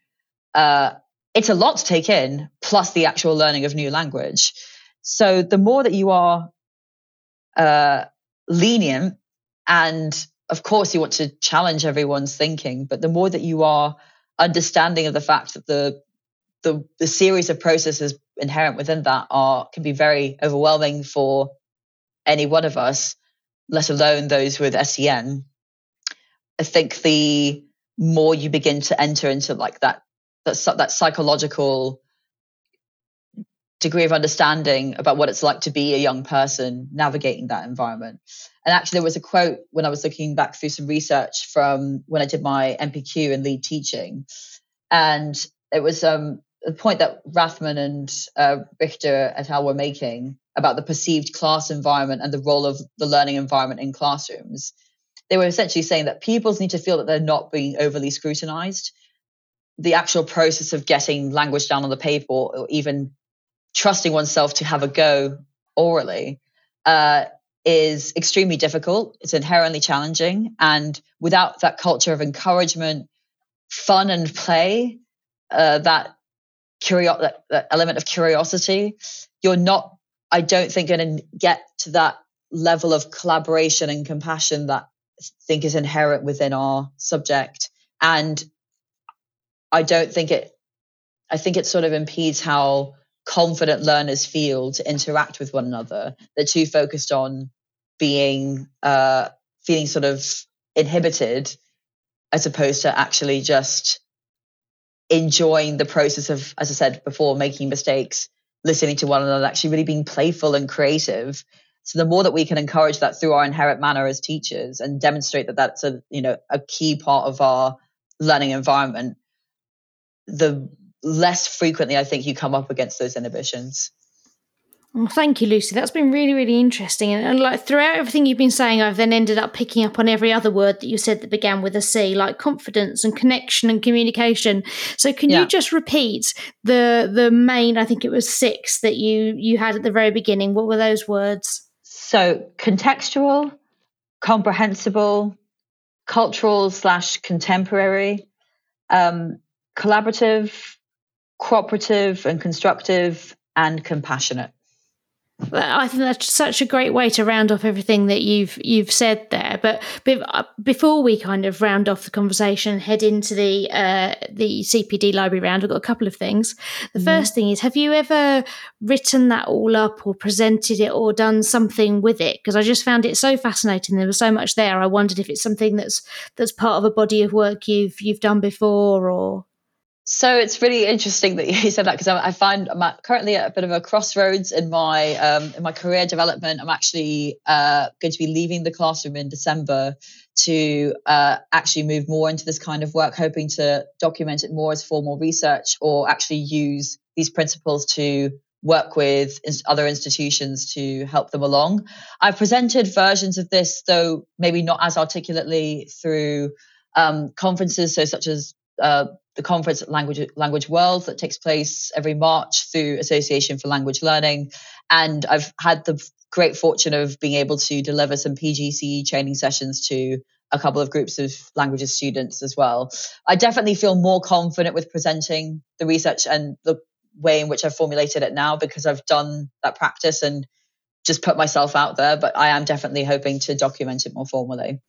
Uh, it's a lot to take in, plus the actual learning of new language. So the more that you are uh, lenient and of course you want to challenge everyone's thinking but the more that you are understanding of the fact that the the, the series of processes inherent within that are can be very overwhelming for any one of us let alone those with SEN i think the more you begin to enter into like that that, that psychological degree of understanding about what it's like to be a young person navigating that environment. And actually, there was a quote when I was looking back through some research from when I did my NPQ in lead teaching. And it was um, the point that Rathmann and uh, Richter et al. were making about the perceived class environment and the role of the learning environment in classrooms. They were essentially saying that pupils need to feel that they're not being overly scrutinized. The actual process of getting language down on the paper or even trusting oneself to have a go orally uh, is extremely difficult. It's inherently challenging. And without that culture of encouragement, fun and play, uh, that, curio- that, that element of curiosity, you're not, I don't think, going to get to that level of collaboration and compassion that I think is inherent within our subject. And I don't think it, I think it sort of impedes how confident learners feel to interact with one another. They're too focused on being uh, feeling sort of inhibited as opposed to actually just enjoying the process of, as I said before, making mistakes, listening to one another, actually really being playful and creative. So the more that we can encourage that through our inherent manner as teachers and demonstrate that that's a you know a key part of our learning environment, the less frequently I think you come up against those inhibitions. Well, thank you, Lucy. That's been really, really interesting. And, and, like throughout everything you've been saying, I've then ended up picking up on every other word that you said that began with a C, like confidence and connection and communication. So, can yeah. you just repeat the the main? I think it was six that you you had at the very beginning. What were those words? So, contextual, comprehensible, cultural slash contemporary, um, collaborative, cooperative and constructive and compassionate. I think that's such a great way to round off everything that you've you've said there. But uh, before we kind of round off the conversation, head into the uh, the CPD library round, I've got a couple of things. The mm first thing is, have you ever written that all up, or presented it, or done something with it? Because I just found it so fascinating. There was so much there. I wondered if it's something that's that's part of a body of work you've you've done before, or so it's really interesting that you said that because I, find I'm at, currently at a bit of a crossroads in my um, in my career development. I'm actually uh, going to be leaving the classroom in December to uh, actually move more into this kind of work, hoping to document it more as formal research or actually use these principles to work with other institutions to help them along. I've presented versions of this, though maybe not as articulately through um, conferences, so such as uh, the conference Language Language World that takes place every March through Association for Language Learning, and I've had the great fortune of being able to deliver some PGCE training sessions to a couple of groups of languages students as well. I definitely feel more confident with presenting the research and the way in which I've formulated it now because I've done that practice and just put myself out there. But I am definitely hoping to document it more formally.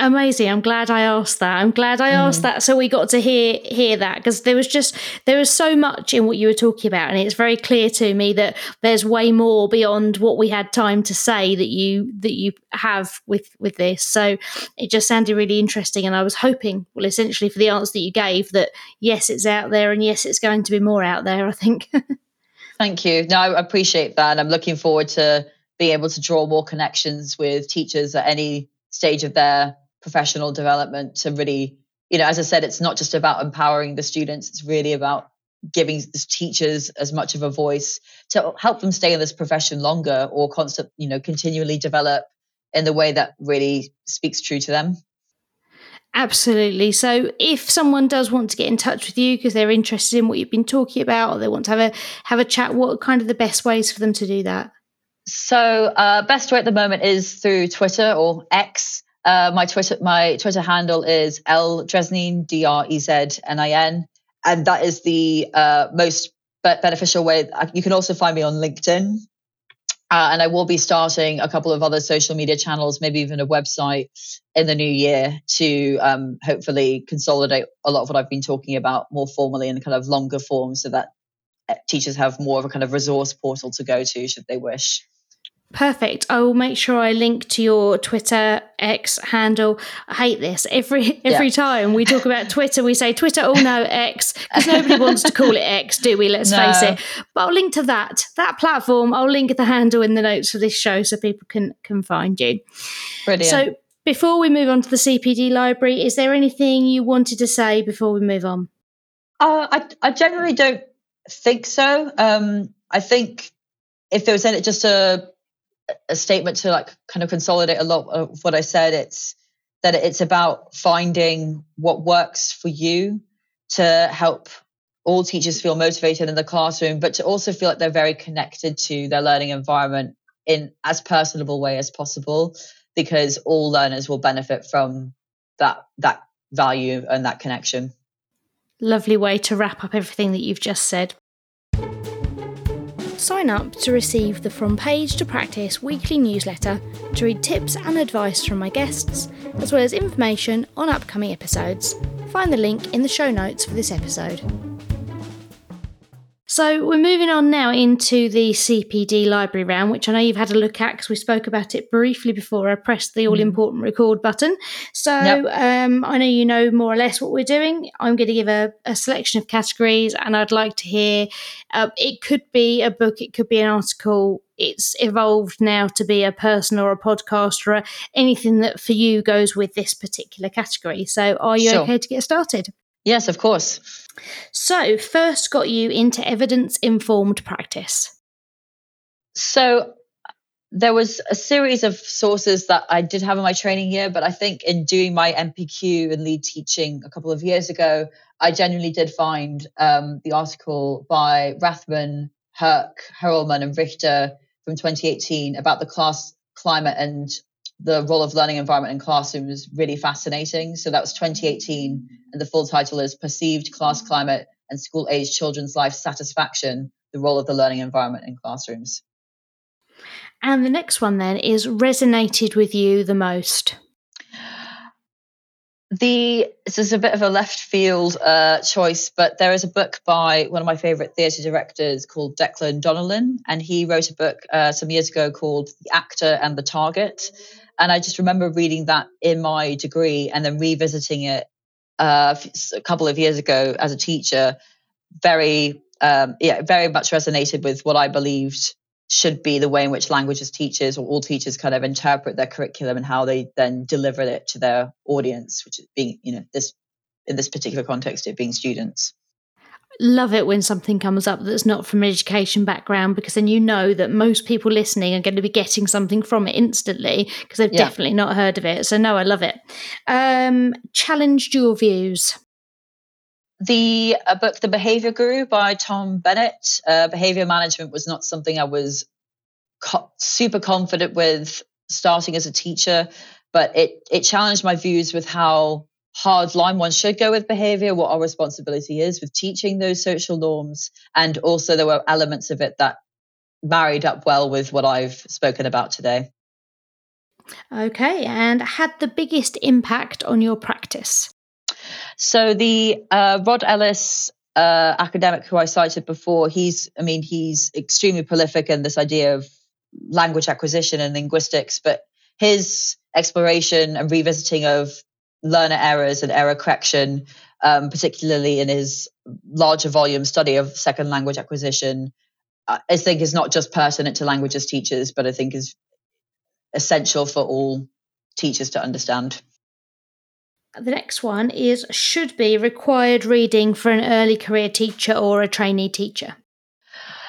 Amazing. I'm glad I asked that. I'm glad I asked mm. that so we got to hear hear that because there was just there was so much in what you were talking about and it's very clear to me that there's way more beyond what we had time to say that you that you have with with this. So it just sounded really interesting and I was hoping well essentially for the answer that you gave that yes it's out there and yes it's going to be more out there I think. Thank you. No, I appreciate that. And I'm looking forward to being able to draw more connections with teachers at any stage of their professional development to really, you know, as I said, it's not just about empowering the students, it's really about giving the teachers as much of a voice to help them stay in this profession longer or constant, you know, continually develop in the way that really speaks true to them. Absolutely. So, if someone does want to get in touch with you because they're interested in what you've been talking about, or they want to have a have a chat, what are kind of the best ways for them to do that? So, uh, best way at the moment is through Twitter or X. Uh, my Twitter my Twitter handle is L Dreznin D R E Z N I N, and that is the uh, most beneficial way. You can also find me on LinkedIn, uh, and I will be starting a couple of other social media channels, maybe even a website in the new year to um, hopefully consolidate a lot of what I've been talking about more formally in kind of longer form, so that uh, teachers have more of a kind of resource portal to go to should they wish. Perfect. I will make sure I link to your Twitter X handle. I hate this. Every every yeah. time we talk about Twitter, we say Twitter, oh no, X, because nobody wants to call it X, do we? Let's no. face it. But I'll link to that, that platform. I'll link the handle in the notes for this show so people can can find you. Brilliant. So before we move on to the CPD library, is there anything you wanted to say before we move on? Uh, I I generally don't think so. Um, I think if there was any, just a a statement to like kind of consolidate a lot of what I said. It's that it's about finding what works for you to help all teachers feel motivated in the classroom, but to also feel like they're very connected to their learning environment in as personable way as possible, because all learners will benefit from that that value and that connection. Lovely way to wrap up everything that you've just said. Sign up to receive the From Page to Practice weekly newsletter to read tips and advice from my guests, as well as information on upcoming episodes. Find the link in the show notes for this episode. So we're moving on now into the CPD library round, which I know you've had a look at because we spoke about it briefly before I pressed the all important record button. So yep. um, I know you know more or less what we're doing. I'm going to give a, a selection of categories, and I'd like to hear. Uh, it could be a book, it could be an article. It's evolved now to be a person or a podcast or a, anything that for you goes with this particular category. So are you sure. okay to get started? Yes, of course. So, first got you into evidence informed practice. So, there was a series of sources that I did have in my training year, but I think in doing my NPQ and lead teaching a couple of years ago, I genuinely did find um, the article by Rathmann, Herke, Hurrelmann, and Richter from 2018 about the class climate and the role of learning environment in classrooms really fascinating. So that was 2018, and the full title is Perceived Class Climate and School Age Children's Life Satisfaction The Role of the Learning Environment in Classrooms. And the next one then is Resonated with You the Most. The this is a bit of a left field uh, choice, but there is a book by one of my favorite theatre directors called Declan Donnellan, and he wrote a book uh, some years ago called The Actor and the Target. And I just remember reading that in my degree and then revisiting it uh, a couple of years ago as a teacher. Very, um, yeah, very much resonated with what I believed should be the way in which languages teachers or all teachers kind of interpret their curriculum and how they then deliver it to their audience, which is being, you know, this in this particular context, it being students love it when something comes up that's not from an education background because then you know that most people listening are going to be getting something from it instantly because they've yeah. definitely not heard of it. So no, I love it. Um, challenged your views. the uh, book The Behavior Guru by Tom Bennett. Uh, behavior management was not something I was co- super confident with starting as a teacher, but it it challenged my views with how hard line one should go with behavior, what our responsibility is with teaching those social norms, and also there were elements of it that married up well with what I've spoken about today. Okay, and had the biggest impact on your practice? So the uh, Rod Ellis uh, academic who I cited before, he's, I mean, he's extremely prolific in this idea of language acquisition and linguistics, but his exploration and revisiting of learner errors and error correction, um, particularly in his larger volume study of second language acquisition, I think is not just pertinent to languages teachers, but I think is essential for all teachers to understand. The next one is should be required reading for an early career teacher or a trainee teacher.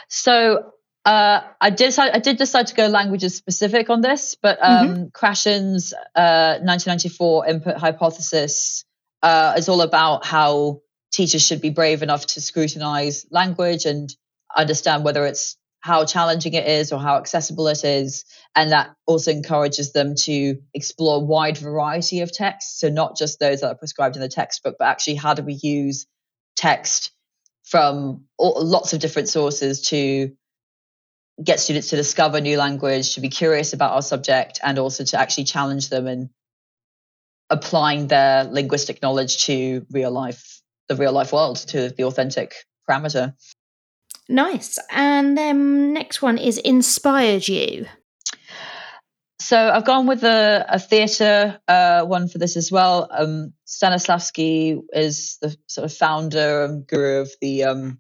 So uh, I did I did decide to go languages specific on this, but um, mm-hmm. Krashen's uh, 1994 input hypothesis uh, is all about how teachers should be brave enough to scrutinize language and understand whether it's how challenging it is or how accessible it is. And that also encourages them to explore a wide variety of texts. So, not just those that are prescribed in the textbook, but actually, how do we use text from all, lots of different sources to get students to discover new language, to be curious about our subject, and also to actually challenge them in applying their linguistic knowledge to real life, the real life world, to the authentic parameter. Nice. And then next one is inspired you. So I've gone with a, a theatre uh, one for this as well. Um, Stanislavski is the sort of founder and guru of the um,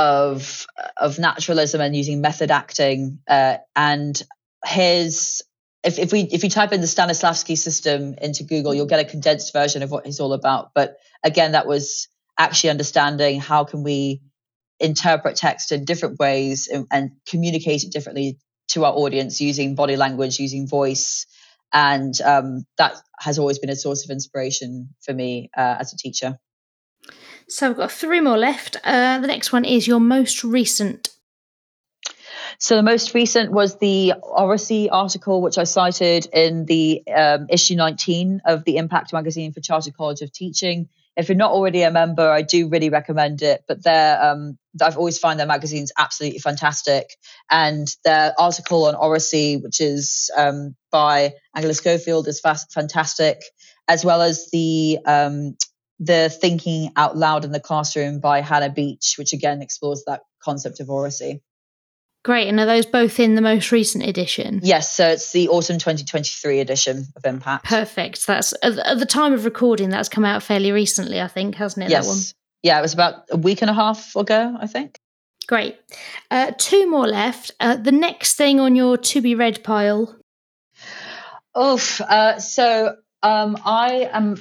of of naturalism and using method acting. Uh, and his if, if we if you type in the Stanislavski system into Google, you'll get a condensed version of what he's all about. But again, that was actually understanding how can we interpret text in different ways and, and communicate it differently to our audience using body language, using voice. And um, that has always been a source of inspiration for me uh, as a teacher. So I've got three more left. Uh, the next one is your most recent. So the most recent was the Oracy article, which I cited in the um, issue 19 of the Impact magazine for Chartered College of Teaching if you're not already a member, I do really recommend it. But they're, um, I've always found their magazines absolutely fantastic. And their article on Oracy, which is um, by Angela Schofield, is fast, fantastic, as well as the um, the Thinking Out Loud in the Classroom by Hannah Beach, which again explores that concept of Oracy. Great. And are those both in the most recent edition? Yes. So it's the autumn 2023 edition of Impact. Perfect. That's at the time of recording, that's come out fairly recently, I think, hasn't it? Yes. That one? Yeah, it was about a week and a half ago, I think. Great. Uh, two more left. Uh, the next thing on your to be read pile. Oof. Uh, so um, I am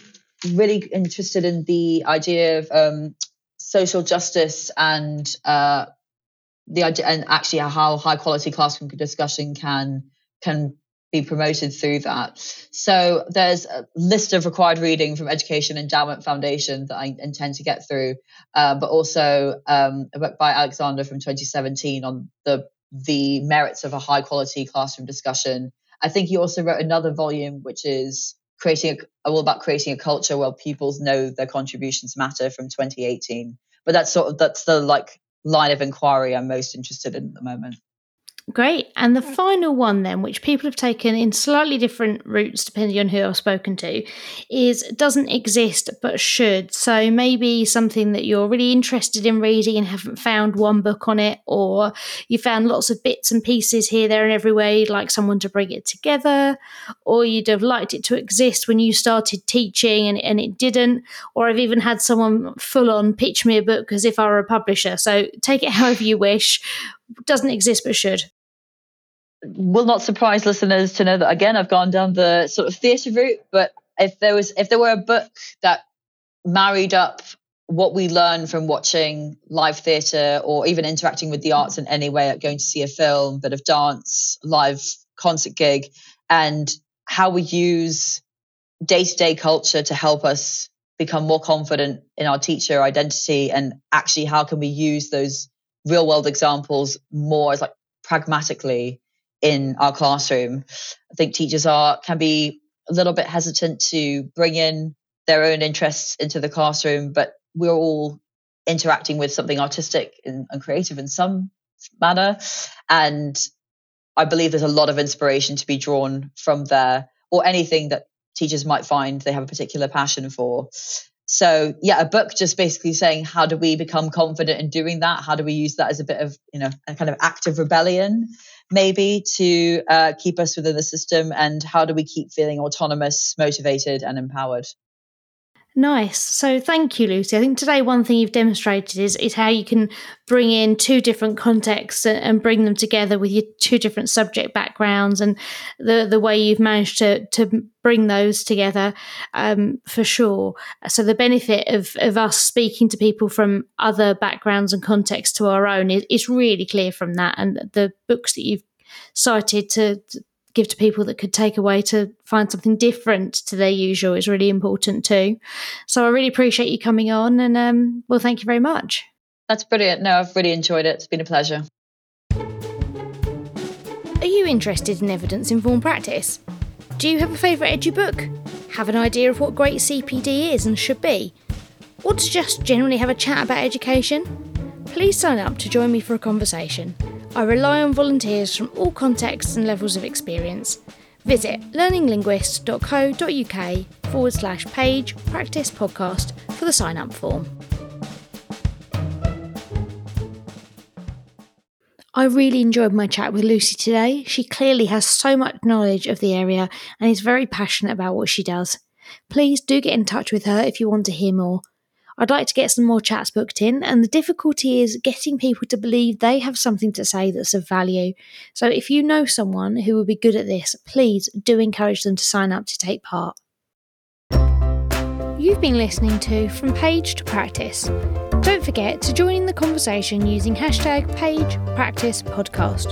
really interested in the idea of um, social justice and uh, the idea and actually how high quality classroom discussion can can be promoted through that. So there's a list of required reading from Education Endowment Foundation that I intend to get through, uh, but also um, a book by Alexander from 2017 on the the merits of a high quality classroom discussion. I think he also wrote another volume which is creating a, uh, all about creating a culture where pupils know their contributions matter from 2018. But that's sort of that's the like line of inquiry I'm most interested in at the moment. Great. And the final one, then, which people have taken in slightly different routes depending on who I've spoken to, is doesn't exist but should. So maybe something that you're really interested in reading and haven't found one book on it, or you found lots of bits and pieces here, there, and everywhere. You'd like someone to bring it together, or you'd have liked it to exist when you started teaching and, and it didn't. Or I've even had someone full on pitch me a book as if I were a publisher. So take it however you wish. Doesn't exist but should will not surprise listeners to know that again I've gone down the sort of theatre route. But if there was if there were a book that married up what we learn from watching live theatre or even interacting with the arts in any way, like going to see a film, bit of dance, live concert gig, and how we use day to day culture to help us become more confident in our teacher identity and actually how can we use those real world examples more as like pragmatically in our classroom. I think teachers are can be a little bit hesitant to bring in their own interests into the classroom, but we're all interacting with something artistic and, and creative in some manner. And I believe there's a lot of inspiration to be drawn from there or anything that teachers might find they have a particular passion for. So yeah, a book just basically saying how do we become confident in doing that? How do we use that as a bit of you know a kind of active rebellion, maybe to uh, keep us within the system, and how do we keep feeling autonomous, motivated, and empowered? Nice. So thank you, Lucy. I think today one thing you've demonstrated is, is how you can bring in two different contexts and, bring them together with your two different subject backgrounds and the, the way you've managed to, to bring those together um, for sure. So the benefit of, of us speaking to people from other backgrounds and contexts to our own is, is really clear from that. And the books that you've cited to, give to people that could take away to find something different to their usual is really important too. So I really appreciate you coming on and um, well, thank you very much. That's brilliant. No, I've really enjoyed it. It's been a pleasure. Are you interested in evidence informed practice? Do you have a favourite edu book? Have an idea of what great CPD is and should be? Or to just generally have a chat about education? Please sign up to join me for a conversation. I rely on volunteers from all contexts and levels of experience. Visit learninglinguist.co.uk forward slash page practice podcast for the sign up form. I really enjoyed my chat with Lucy today. She clearly has so much knowledge of the area and is very passionate about what she does. Please do get in touch with her if you want to hear more. I'd like to get some more chats booked in, and the difficulty is getting people to believe they have something to say that's of value. So if you know someone who would be good at this, please do encourage them to sign up to take part. You've been listening to From Page to Practice. Don't forget to join in the conversation using hashtag Page Practice Podcast.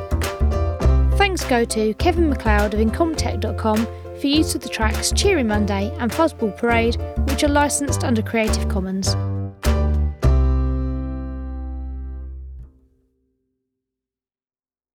Thanks go to Kevin MacLeod of Incompetech.com for use of the tracks Cheery Monday and Fuzzball Parade, which are licensed under Creative Commons.